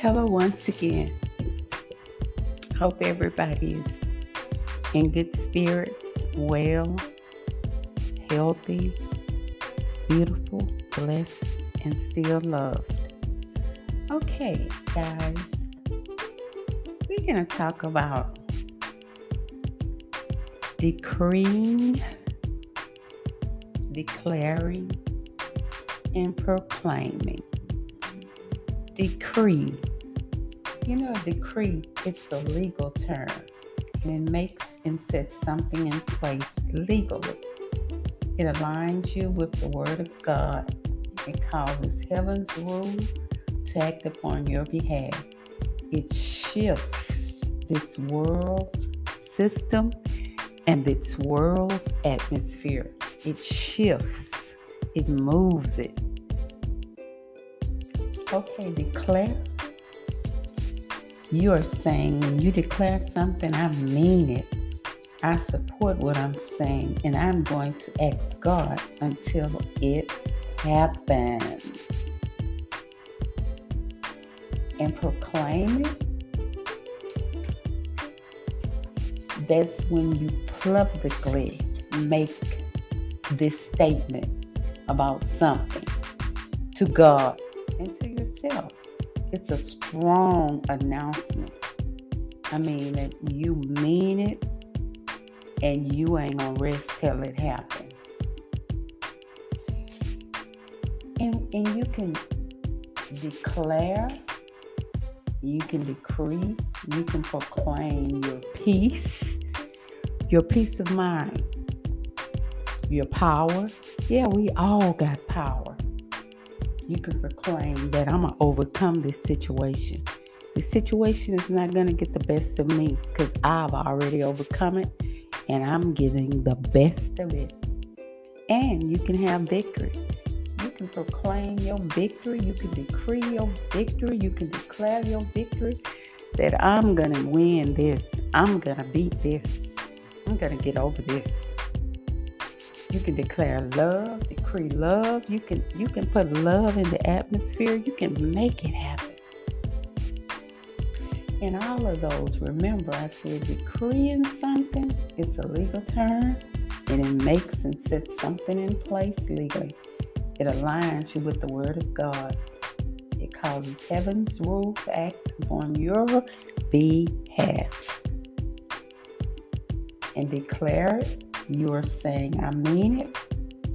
Hello, once again. Hope everybody's in good spirits, well, healthy, beautiful, blessed, and still loved. Okay, guys, we're going to talk about decreeing, declaring, and proclaiming. Decree you know, a decree, it's a legal term and it makes and sets something in place legally. It aligns you with the Word of God. It causes heaven's rule to act upon your behalf. It shifts this world's system and this world's atmosphere. It shifts, it moves it. Okay, declare you are saying when you declare something, I mean it. I support what I'm saying, and I'm going to ask God until it happens. And proclaim it. That's when you publicly make this statement about something to God and to it's a strong announcement. I mean, that you mean it and you ain't gonna rest till it happens. And, and you can declare, you can decree, you can proclaim your peace, your peace of mind, your power. Yeah, we all got power you can proclaim that I'm going to overcome this situation. The situation is not going to get the best of me because I've already overcome it and I'm getting the best of it. And you can have victory. You can proclaim your victory. You can decree your victory. You can declare your victory that I'm going to win this. I'm going to beat this. I'm going to get over this. You can declare love, decree love. You can you can put love in the atmosphere. You can make it happen. In all of those, remember I said decreeing something is a legal term and it makes and sets something in place legally. It aligns you with the word of God. It causes heaven's rule to act upon your behalf. And declare it you are saying, I mean it,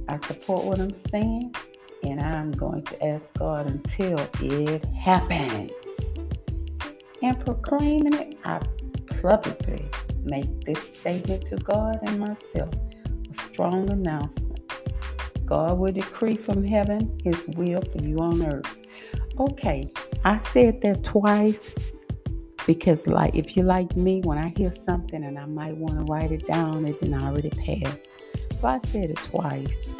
I support what I'm saying, and I'm going to ask God until it happens. And proclaiming it, I publicly make this statement to God and myself a strong announcement. God will decree from heaven his will for you on earth. Okay, I said that twice because, like, if you're like me, when I hear something and I might want to write it down, it didn't already pass. So I said it twice.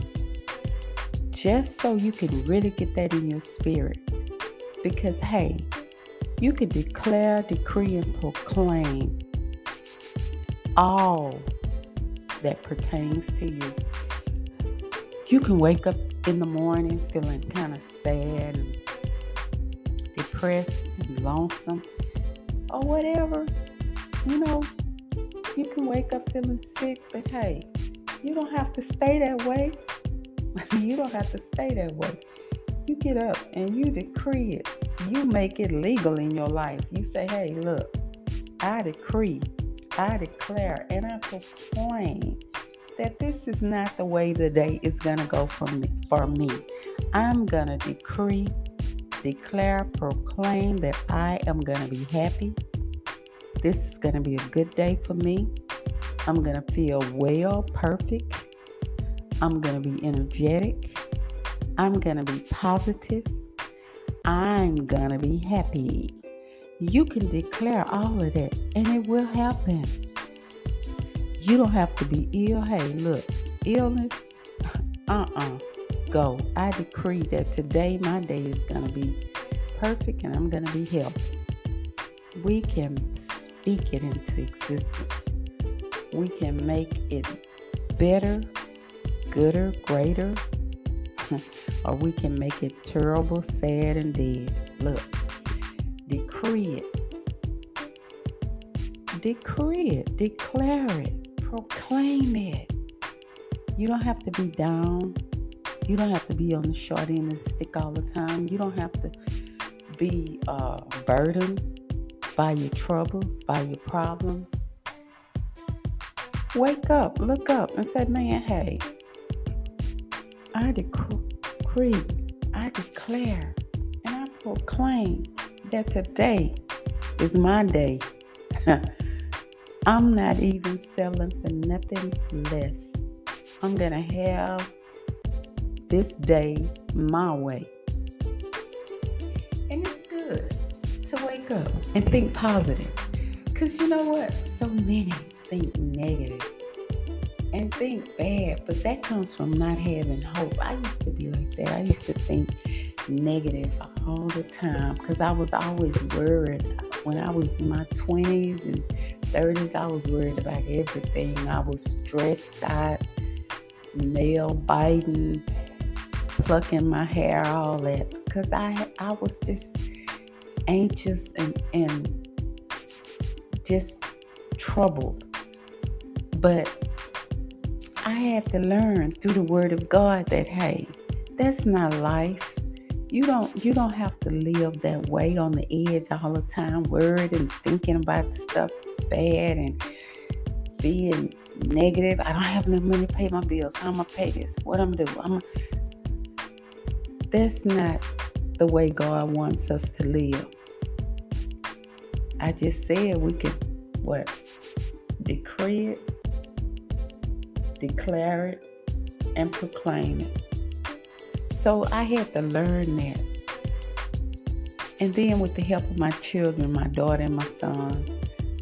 Just so you can really get that in your spirit. Because, hey, you can declare, decree, and proclaim all that pertains to you. You can wake up in the morning feeling kind of sad and depressed and lonesome or whatever, you know, you can wake up feeling sick, but hey, you don't have to stay that way. you don't have to stay that way. You get up and you decree it. You make it legal in your life. You say, hey, look, I decree, I declare, and I proclaim that this is not the way the day is going to go for me, for me. I'm going to decree declare, proclaim that I am going to be happy. This is going to be a good day for me. I'm going to feel well, perfect. I'm going to be energetic. I'm going to be positive. I'm going to be happy. You can declare all of that and it will happen. You don't have to be ill. Hey, look, illness, uh uh-uh. uh go. I decree that today my day is going to be perfect and I'm going to be healthy. We can speak it into existence. We can make it better, gooder, greater, or we can make it terrible, sad, and dead. Look, decree it. Decree it, declare it, proclaim it. You don't have to be down. You don't have to be on the short end of the stick all the time. You don't have to be uh, burdened by your troubles, by your problems. Wake up, look up, and say, man, hey, I decree, I declare, and I proclaim that today is my day. I'm not even selling for nothing less. I'm going to have this day my way. And it's good to wake up and think positive. Because you know what? So many think negative and think bad, but that comes from not having hope. I used to be like that. I used to think negative all the time because I was always worried. When I was in my 20s and 30s, I was worried about everything. I was stressed out, nail biting, plucking my hair, all that, because I I was just anxious and and just troubled. But I had to learn through the word of God that hey, that's not life. You don't you don't have to live that way on the edge all the time, worried and thinking about the stuff bad and being negative. I don't have enough money to pay my bills. How am I pay this? What I'm gonna do? I'm that's not the way God wants us to live. I just said we can what decree it declare it, and proclaim it. So I had to learn that. And then, with the help of my children, my daughter and my son,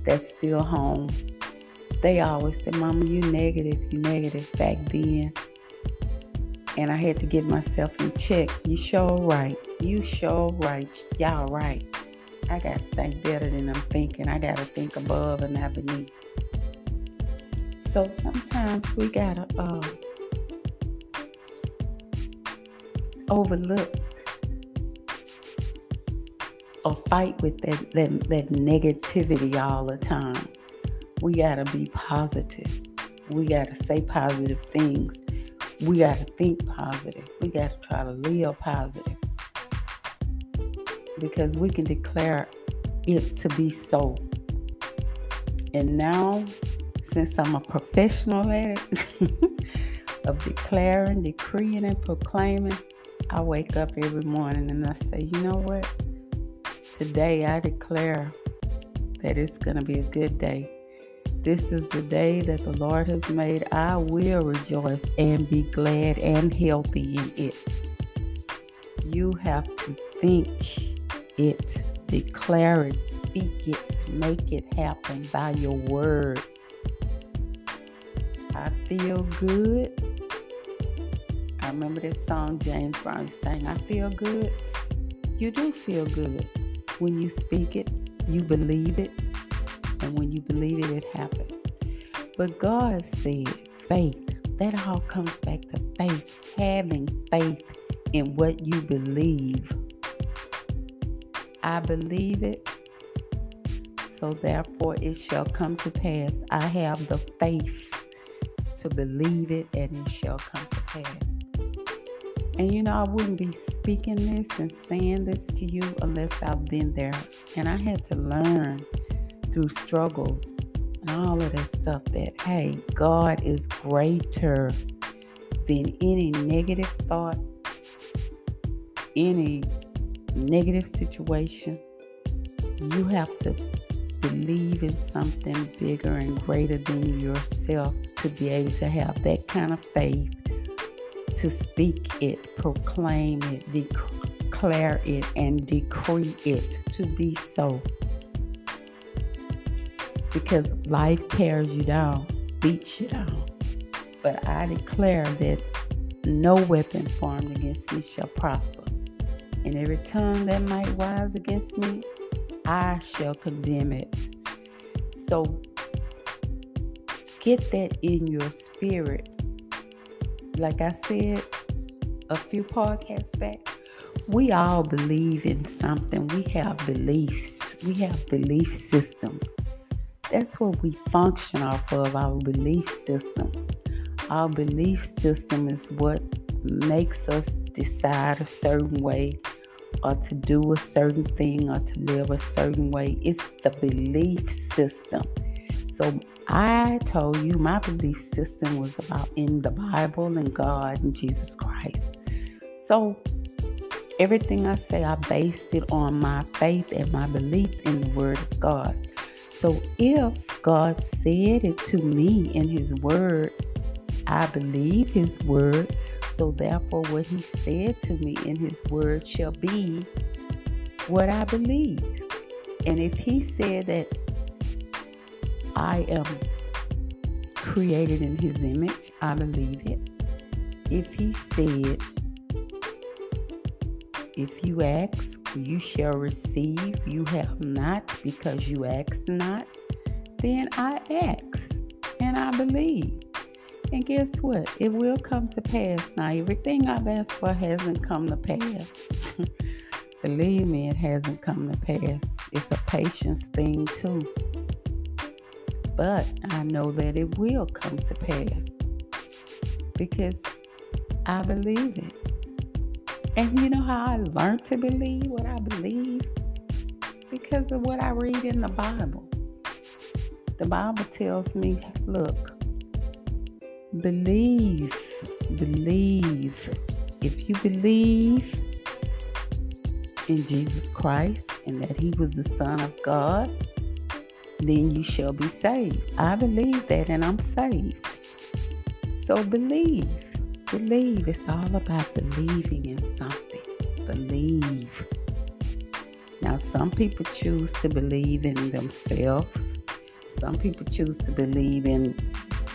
that's still home, they always said, Mama, you negative, you negative back then. And I had to get myself in check. You sure right. You sure right. Y'all right. I got to think better than I'm thinking. I got to think above and not beneath. So sometimes we gotta uh, overlook or fight with that, that, that negativity all the time. We gotta be positive. We gotta say positive things. We gotta think positive. We gotta try to live positive. Because we can declare it to be so. And now since I'm a professional at it, of declaring, decreeing, and proclaiming, I wake up every morning and I say, you know what? Today I declare that it's going to be a good day. This is the day that the Lord has made. I will rejoice and be glad and healthy in it. You have to think it, declare it, speak it, make it happen by your words. I feel good. I remember that song James Brown sang, I feel good. You do feel good. When you speak it, you believe it. And when you believe it, it happens. But God said faith. That all comes back to faith, having faith in what you believe. I believe it, so therefore it shall come to pass. I have the faith to believe it and it shall come to pass. And you know, I wouldn't be speaking this and saying this to you unless I've been there. And I had to learn through struggles and all of that stuff that, hey, God is greater than any negative thought, any negative situation. You have to believe in something bigger and greater than yourself to be able to have that kind of faith to speak it, proclaim it, declare it, and decree it to be so. Because life tears you down, beats you down. But I declare that no weapon formed against me shall prosper. And every tongue that might rise against me, I shall condemn it. So get that in your spirit. Like I said a few podcasts back, we all believe in something. We have beliefs, we have belief systems. That's what we function off of our belief systems. Our belief system is what makes us decide a certain way or to do a certain thing or to live a certain way. It's the belief system. So I told you my belief system was about in the Bible and God and Jesus Christ. So everything I say, I based it on my faith and my belief in the Word of God. So if God said it to me in His Word, I believe His Word. So therefore, what He said to me in His Word shall be what I believe. And if He said that I am created in His image, I believe it. If He said if you ask, you shall receive. You have not because you ask not. Then I ask and I believe. And guess what? It will come to pass. Now, everything I've asked for hasn't come to pass. believe me, it hasn't come to pass. It's a patience thing, too. But I know that it will come to pass because I believe it. And you know how I learned to believe what I believe? Because of what I read in the Bible. The Bible tells me, look, believe, believe. If you believe in Jesus Christ and that He was the Son of God, then you shall be saved. I believe that and I'm saved. So believe. Believe. It's all about believing in something. Believe. Now, some people choose to believe in themselves. Some people choose to believe in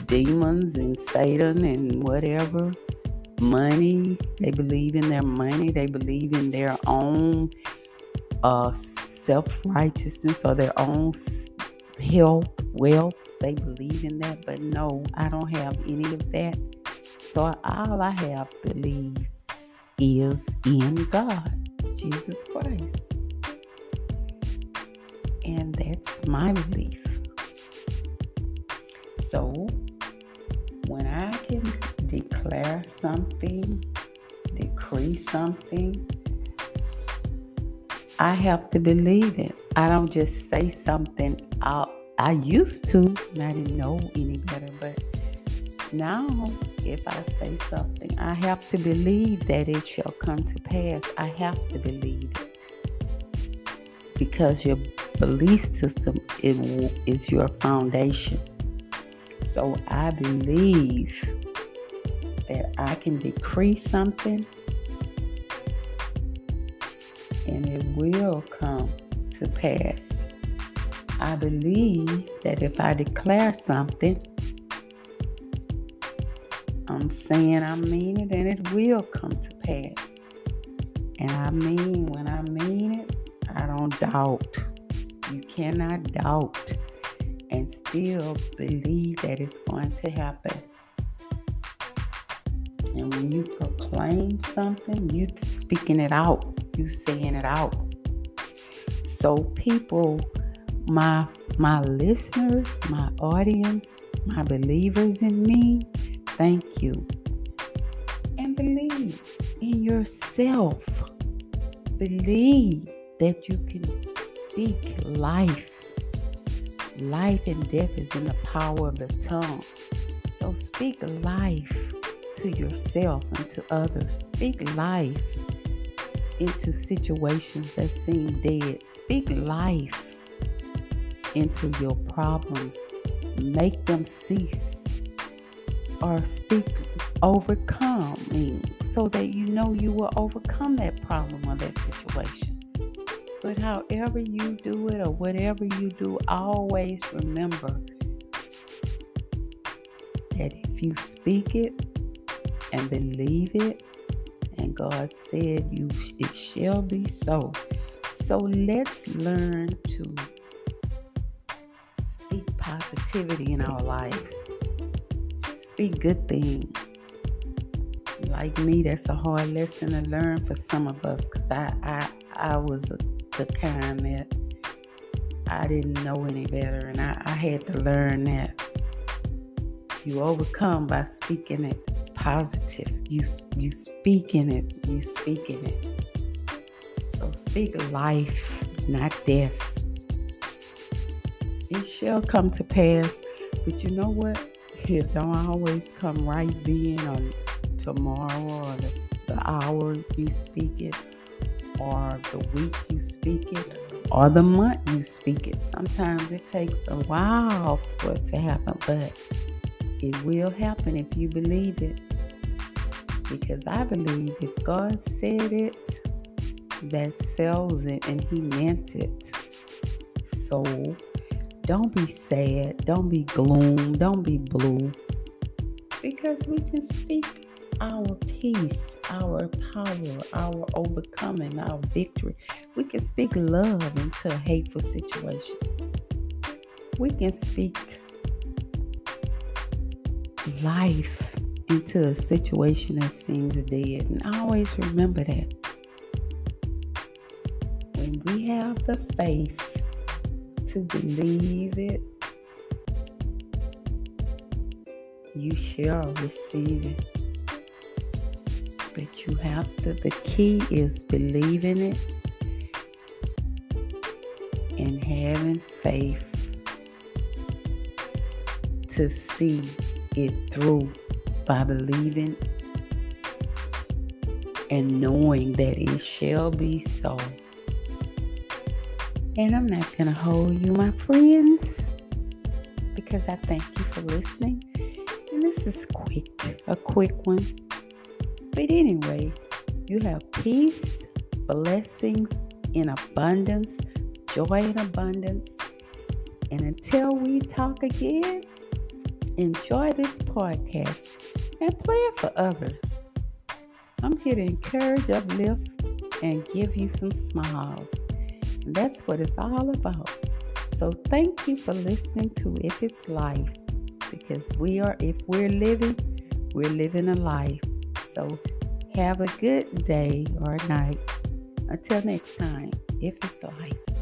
demons and Satan and whatever. Money. They believe in their money. They believe in their own uh, self righteousness or their own health, wealth. They believe in that. But no, I don't have any of that. So all I have belief is in God, Jesus Christ. And that's my belief. So when I can declare something, decree something, I have to believe it. I don't just say something out. I used to, and I didn't know any better, but now if I say something, I have to believe that it shall come to pass. I have to believe it. Because your belief system is your foundation. So I believe that I can decree something and it will come to pass. I believe that if I declare something, I'm saying I mean it and it will come to pass. And I mean, when I mean it, I don't doubt. You cannot doubt and still believe that it's going to happen. And when you proclaim something, you're speaking it out, You're saying it out. So people, my my listeners, my audience, my believers in me, thank you. And believe in yourself. Believe that you can speak life. Life and death is in the power of the tongue. So speak life to yourself and to others. Speak life into situations that seem dead. Speak life into your problems. Make them cease or speak overcoming so that you know you will overcome that problem or that situation. But however you do it or whatever you do, always remember that if you speak it and believe it, and God said you it shall be so. So let's learn to speak positivity in our lives speak good things. like me, that's a hard lesson to learn for some of us because I, I, I was the kind that I didn't know any better, and I, I had to learn that you overcome by speaking it positive. You you speak in it. You speak in it. So speak life, not death. It shall come to pass, but you know what? It don't always come right then or tomorrow or the, the hour you speak it or the week you speak it or the month you speak it. Sometimes it takes a while for it to happen, but it will happen if you believe it. Because I believe if God said it, that sells it and He meant it. So don't be sad, don't be gloom, don't be blue. Because we can speak our peace, our power, our overcoming, our victory. We can speak love into a hateful situation. We can speak life into a situation that seems dead. And I always remember that. When we have the faith to believe it, you shall receive it but you have to, the key is believing it and having faith to see it through by believing and knowing that it shall be so. And I'm not going to hold you, my friends, because I thank you for listening. And this is quick, a quick one. But anyway, you have peace, blessings in abundance, joy in abundance. And until we talk again, enjoy this podcast and play it for others. I'm here to encourage, uplift, and give you some smiles. That's what it's all about. So thank you for listening to If It's Life because we are, if we're living, we're living a life. So have a good day or night. Until next time, if it's life.